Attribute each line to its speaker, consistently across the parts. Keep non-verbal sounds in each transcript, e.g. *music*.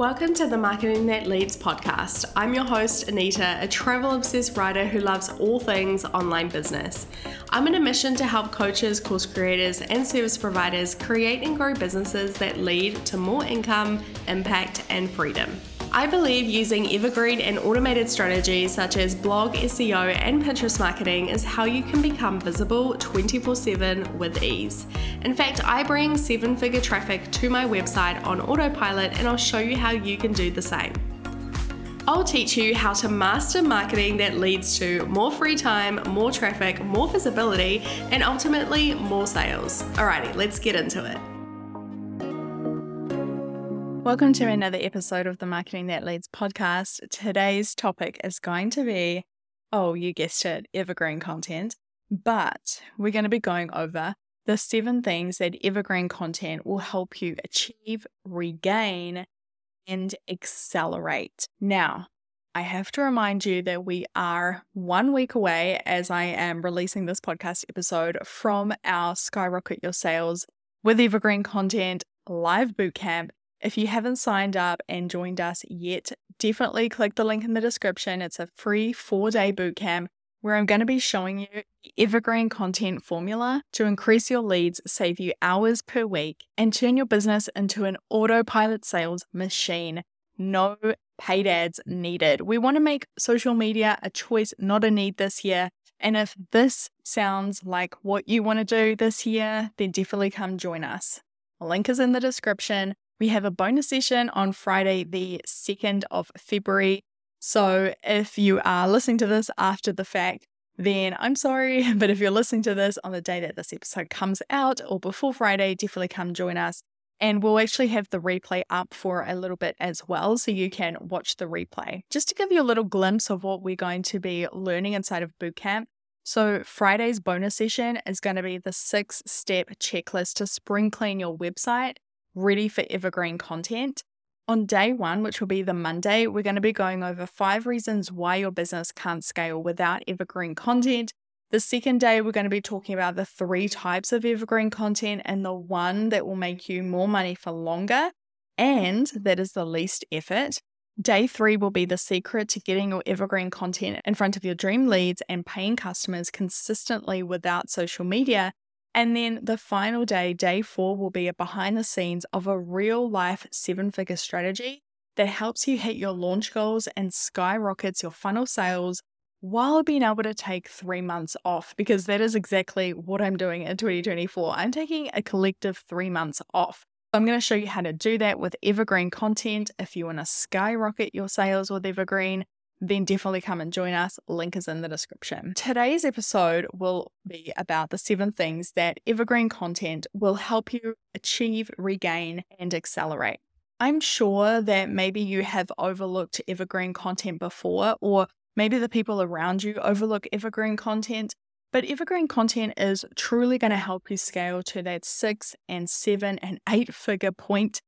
Speaker 1: Welcome to the Marketing That Leads podcast. I'm your host, Anita, a travel obsessed writer who loves all things online business. I'm on a mission to help coaches, course creators, and service providers create and grow businesses that lead to more income, impact, and freedom. I believe using evergreen and automated strategies such as blog, SEO, and Pinterest marketing is how you can become visible 24 7 with ease. In fact, I bring seven figure traffic to my website on autopilot, and I'll show you how you can do the same. I'll teach you how to master marketing that leads to more free time, more traffic, more visibility, and ultimately more sales. Alrighty, let's get into it. Welcome to mm. another episode of the Marketing That Leads podcast. Today's topic is going to be, oh, you guessed it, evergreen content. But we're going to be going over the seven things that evergreen content will help you achieve, regain, and accelerate. Now, I have to remind you that we are one week away as I am releasing this podcast episode from our Skyrocket Your Sales with Evergreen Content live bootcamp if you haven't signed up and joined us yet, definitely click the link in the description. It's a free four day bootcamp where I'm going to be showing you evergreen content formula to increase your leads, save you hours per week, and turn your business into an autopilot sales machine. No paid ads needed. We want to make social media a choice, not a need this year. And if this sounds like what you want to do this year, then definitely come join us. The link is in the description. We have a bonus session on Friday, the 2nd of February. So if you are listening to this after the fact, then I'm sorry. *laughs* But if you're listening to this on the day that this episode comes out or before Friday, definitely come join us. And we'll actually have the replay up for a little bit as well, so you can watch the replay. Just to give you a little glimpse of what we're going to be learning inside of Bootcamp. So, Friday's bonus session is going to be the six step checklist to spring clean your website ready for evergreen content. On day one, which will be the Monday, we're going to be going over five reasons why your business can't scale without evergreen content. The second day, we're going to be talking about the three types of evergreen content and the one that will make you more money for longer and that is the least effort. Day three will be the secret to getting your evergreen content in front of your dream leads and paying customers consistently without social media. And then the final day, day four, will be a behind the scenes of a real life seven figure strategy that helps you hit your launch goals and skyrockets your funnel sales while being able to take three months off, because that is exactly what I'm doing in 2024. I'm taking a collective three months off. I'm going to show you how to do that with evergreen content. If you want to skyrocket your sales with evergreen, then definitely come and join us. Link is in the description. Today's episode will be about the seven things that evergreen content will help you achieve, regain, and accelerate. I'm sure that maybe you have overlooked evergreen content before, or maybe the people around you overlook evergreen content. But evergreen content is truly going to help you scale to that six and seven and eight figure point.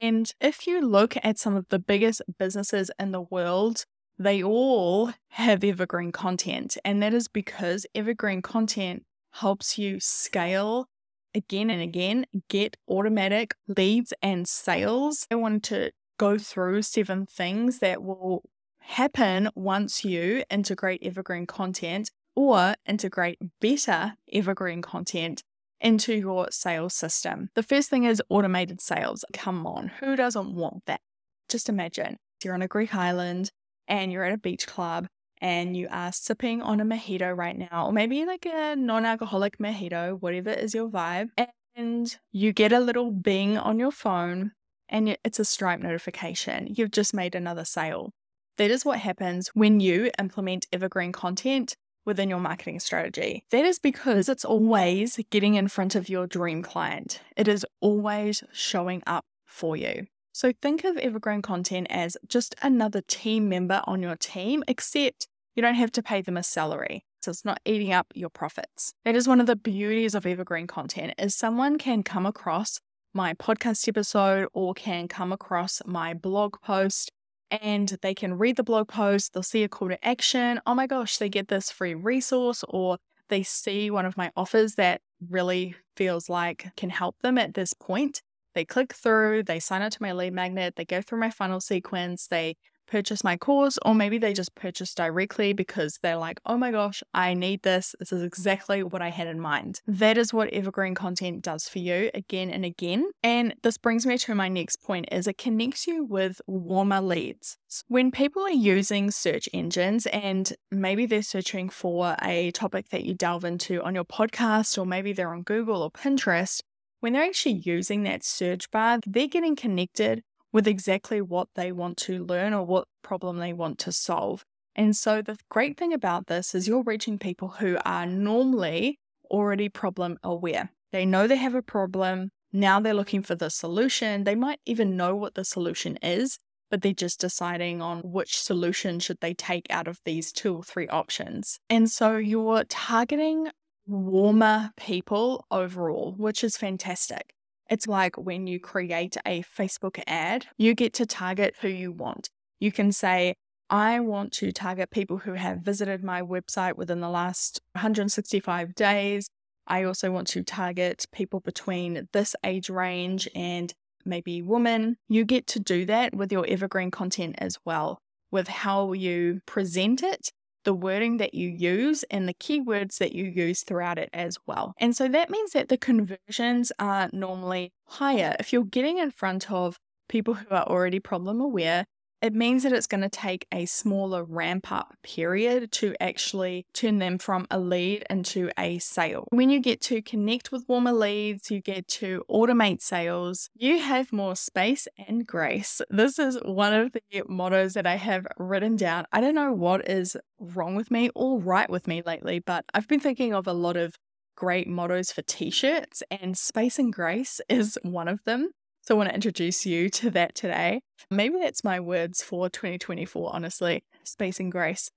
Speaker 1: And if you look at some of the biggest businesses in the world, they all have evergreen content. And that is because evergreen content helps you scale again and again, get automatic leads and sales. I wanted to go through seven things that will happen once you integrate evergreen content or integrate better evergreen content into your sales system. The first thing is automated sales. Come on, who doesn't want that? Just imagine you're on a Greek island, and you're at a beach club and you are sipping on a mojito right now, or maybe like a non alcoholic mojito, whatever is your vibe, and you get a little bing on your phone and it's a Stripe notification. You've just made another sale. That is what happens when you implement evergreen content within your marketing strategy. That is because it's always getting in front of your dream client, it is always showing up for you. So think of evergreen content as just another team member on your team, except you don't have to pay them a salary. So it's not eating up your profits. That is one of the beauties of evergreen content is someone can come across my podcast episode or can come across my blog post and they can read the blog post, they'll see a call to action. Oh my gosh, they get this free resource or they see one of my offers that really feels like can help them at this point they click through, they sign up to my lead magnet, they go through my funnel sequence, they purchase my course, or maybe they just purchase directly because they're like, oh my gosh, I need this. This is exactly what I had in mind. That is what evergreen content does for you again and again. And this brings me to my next point is it connects you with warmer leads. When people are using search engines and maybe they're searching for a topic that you delve into on your podcast, or maybe they're on Google or Pinterest, when they're actually using that search bar, they're getting connected with exactly what they want to learn or what problem they want to solve. And so, the great thing about this is you're reaching people who are normally already problem aware. They know they have a problem. Now they're looking for the solution. They might even know what the solution is, but they're just deciding on which solution should they take out of these two or three options. And so you're targeting warmer people overall, which is fantastic. It's like when you create a Facebook ad, you get to target who you want. You can say, I want to target people who have visited my website within the last 165 days. I also want to target people between this age range and maybe women. You get to do that with your evergreen content as well, with how you present it the wording that you use and the keywords that you use throughout it as well. And so that means that the conversions are normally higher. If you're getting in front of people who are already problem aware, it means that it's going to take a smaller ramp up period to actually turn them from a lead into a sale. When you get to connect with warmer leads, you get to automate sales, you have more space and grace. This is one of the mottos that I have written down. I don't know what is wrong with me or right with me lately, but I've been thinking of a lot of great mottos for t shirts, and space and grace is one of them. So I want to introduce you to that today. Maybe that's my words for 2024, honestly space and grace.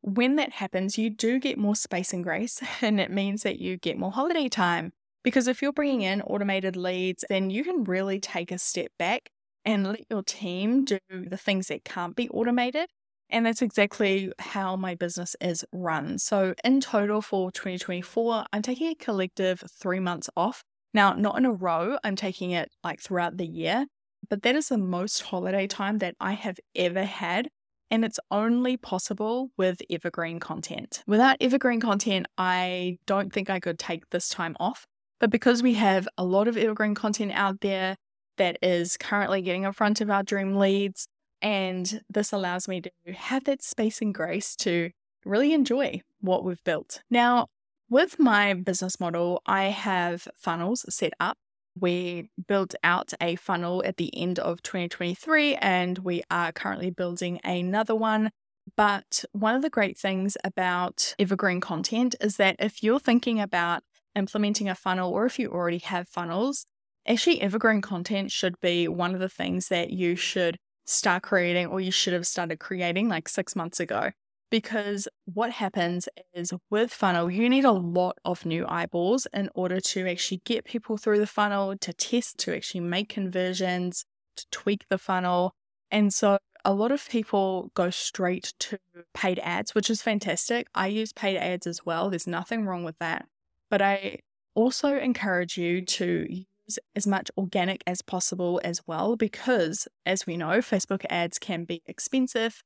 Speaker 1: When that happens, you do get more space and grace, *laughs* and it means that you get more holiday time. Because if you're bringing in automated leads, then you can really take a step back and let your team do the things that can't be automated. And that's exactly how my business is run. So, in total for 2024, I'm taking a collective three months off now, not in a row, I'm taking it like throughout the year, but that is the most holiday time that I have ever had. And it's only possible with evergreen content. Without evergreen content, I don't think I could take this time off. But because we have a lot of evergreen content out there that is currently getting in front of our dream leads, and this allows me to have that space and grace to really enjoy what we've built. Now, with my business model, I have funnels set up. We built out a funnel at the end of 2023, and we are currently building another one. But one of the great things about evergreen content is that if you're thinking about implementing a funnel or if you already have funnels, actually, evergreen content should be one of the things that you should start creating or you should have started creating like six months ago because what happens is with funnel, you need a lot of new eyeballs in order to actually get people through the funnel, to test, to actually make conversions, to tweak the funnel. And so a lot of people go straight to paid ads, which is fantastic. I use paid ads as well. There's nothing wrong with that. But I also encourage you to use as much organic as possible as well, because as we know, Facebook ads can be expensive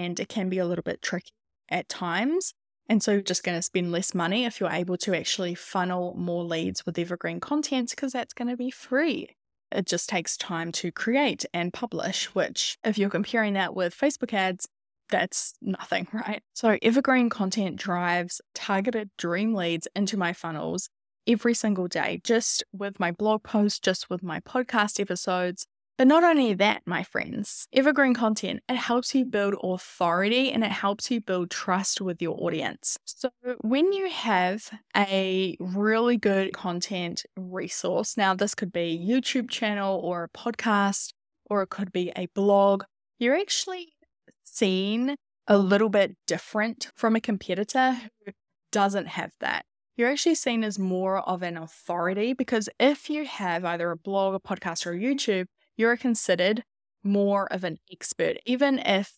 Speaker 1: and it can be a little bit tricky at times. And so you're just going to spend less money if you're able to actually funnel more leads with evergreen content because that's going to be free. It just takes time to create and publish, which, if you're comparing that with Facebook ads, that's nothing, *laughs* right? So, evergreen content drives targeted dream leads into my funnels every single day, just with my blog posts, just with my podcast episodes, but not only that, my friends, evergreen content, it helps you build authority and it helps you build trust with your audience. So when you have a really good content resource, now this could be a YouTube channel or a podcast, or it could be a blog, you're actually seen a little bit different from a competitor who doesn't have that you're actually seen as more of an authority because if you have either a blog, a podcast, or a YouTube, you're considered more of an expert, even if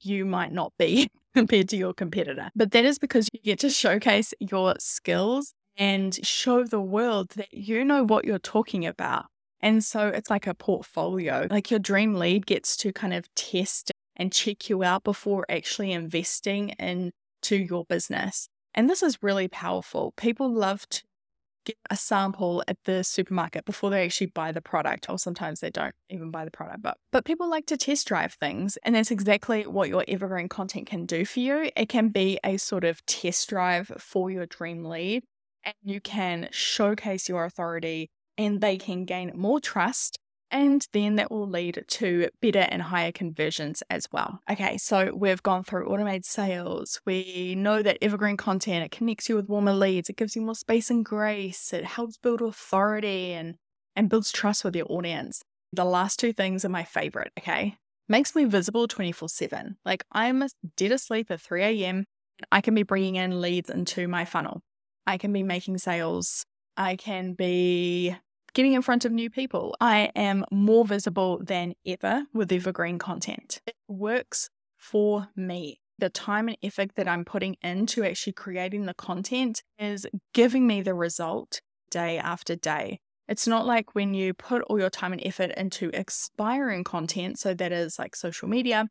Speaker 1: you might not be *laughs* compared to your competitor. But that is because you get to showcase your skills and show the world that you know what you're talking about. And so it's like a portfolio. Like your dream lead gets to kind of test and check you out before actually investing into your business. And this is really powerful. People love to get a sample at the supermarket before they actually buy the product, or sometimes they don't even buy the product. But but people like to test drive things, and that's exactly what your evergreen content can do for you. It can be a sort of test drive for your dream lead, and you can showcase your authority, and they can gain more trust and then that will lead to better and higher conversions as well. Okay, so we've gone through automated sales. We know that evergreen content it connects you with warmer leads, it gives you more space and grace, it helps build authority and and builds trust with your audience. The last two things are my favorite, okay? Makes me visible 24/7. Like I'm dead asleep at 3 a.m. I can be bringing in leads into my funnel. I can be making sales. I can be getting in front of new people. I am more visible than ever with evergreen content. It works for me. The time and effort that I'm putting into actually creating the content is giving me the result day after day. It's not like when you put all your time and effort into expiring content, so that is like social media,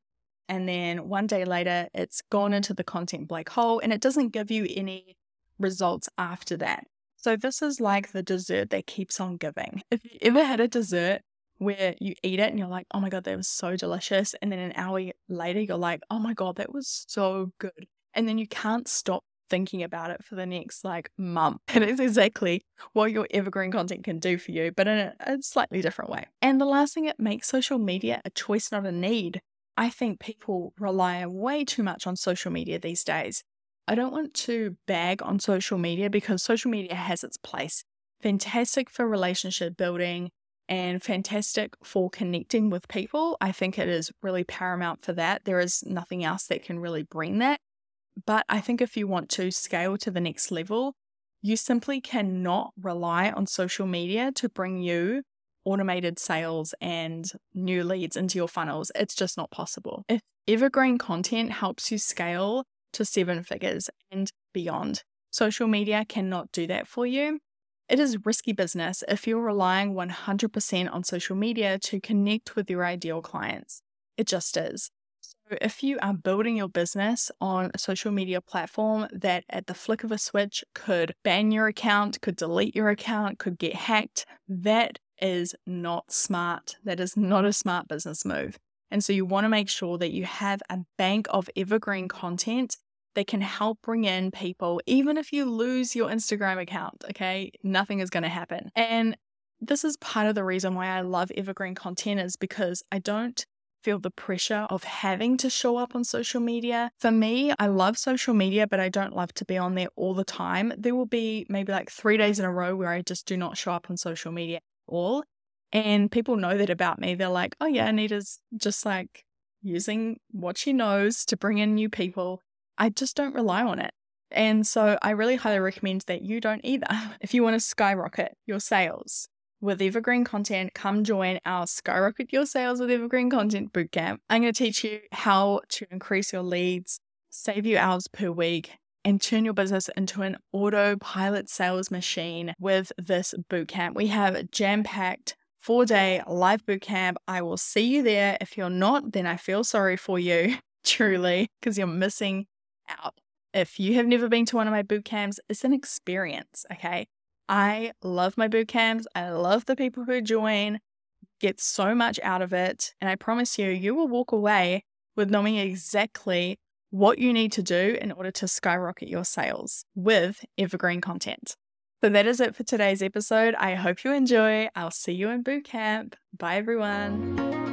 Speaker 1: and then one day later it's gone into the content black hole and it doesn't give you any results after that. So, this is like the dessert that keeps on giving. If you ever had a dessert where you eat it and you're like, oh my God, that was so delicious. And then an hour later, you're like, oh my God, that was so good. And then you can't stop thinking about it for the next like month. *laughs* And it's exactly what your evergreen content can do for you, but in a, a slightly different way. And the last thing, it makes social media a choice, not a need. I think people rely way too much on social media these days. I don't want to bag on social media because social media has its place. Fantastic for relationship building and fantastic for connecting with people. I think it is really paramount for that. There is nothing else that can really bring that. But I think if you want to scale to the next level, you simply cannot rely on social media to bring you automated sales and new leads into your funnels. It's just not possible. If evergreen content helps you scale to seven figures and beyond. Social media cannot do that for you. It is risky business if you're relying 100% on social media to connect with your ideal clients. It just is. So, if you are building your business on a social media platform that at the flick of a switch could ban your account, could delete your account, could get hacked, that is not smart. That is not a smart business move. And so, you want to make sure that you have a bank of evergreen content they can help bring in people, even if you lose your Instagram account, okay? Nothing is going to happen. And this is part of the reason why I love evergreen content is because I don't feel the pressure of having to show up on social media. For me, I love social media, but I don't love to be on there all the time. There will be maybe like three days in a row where I just do not show up on social media at all. And people know that about me. They're like, oh, yeah, Anita's just like using what she knows to bring in new people. I just don't rely on it. And so I really highly recommend that you don't either. *laughs* If you want to skyrocket your sales with evergreen content, come join our Skyrocket Your Sales with Evergreen Content Bootcamp. I'm going to teach you how to increase your leads, save you hours per week, and turn your business into an autopilot sales machine with this bootcamp. We have jam packed four day live bootcamp. I will see you there. If you're not, then I feel sorry for you, *laughs* truly, because you're missing out. If you have never been to one of my boot camps, it's an experience, okay? I love my boot camps. I love the people who join, get so much out of it. And I promise you, you will walk away with knowing exactly what you need to do in order to skyrocket your sales with evergreen content. So that is it for today's episode. I hope you enjoy. I'll see you in boot camp. Bye, everyone.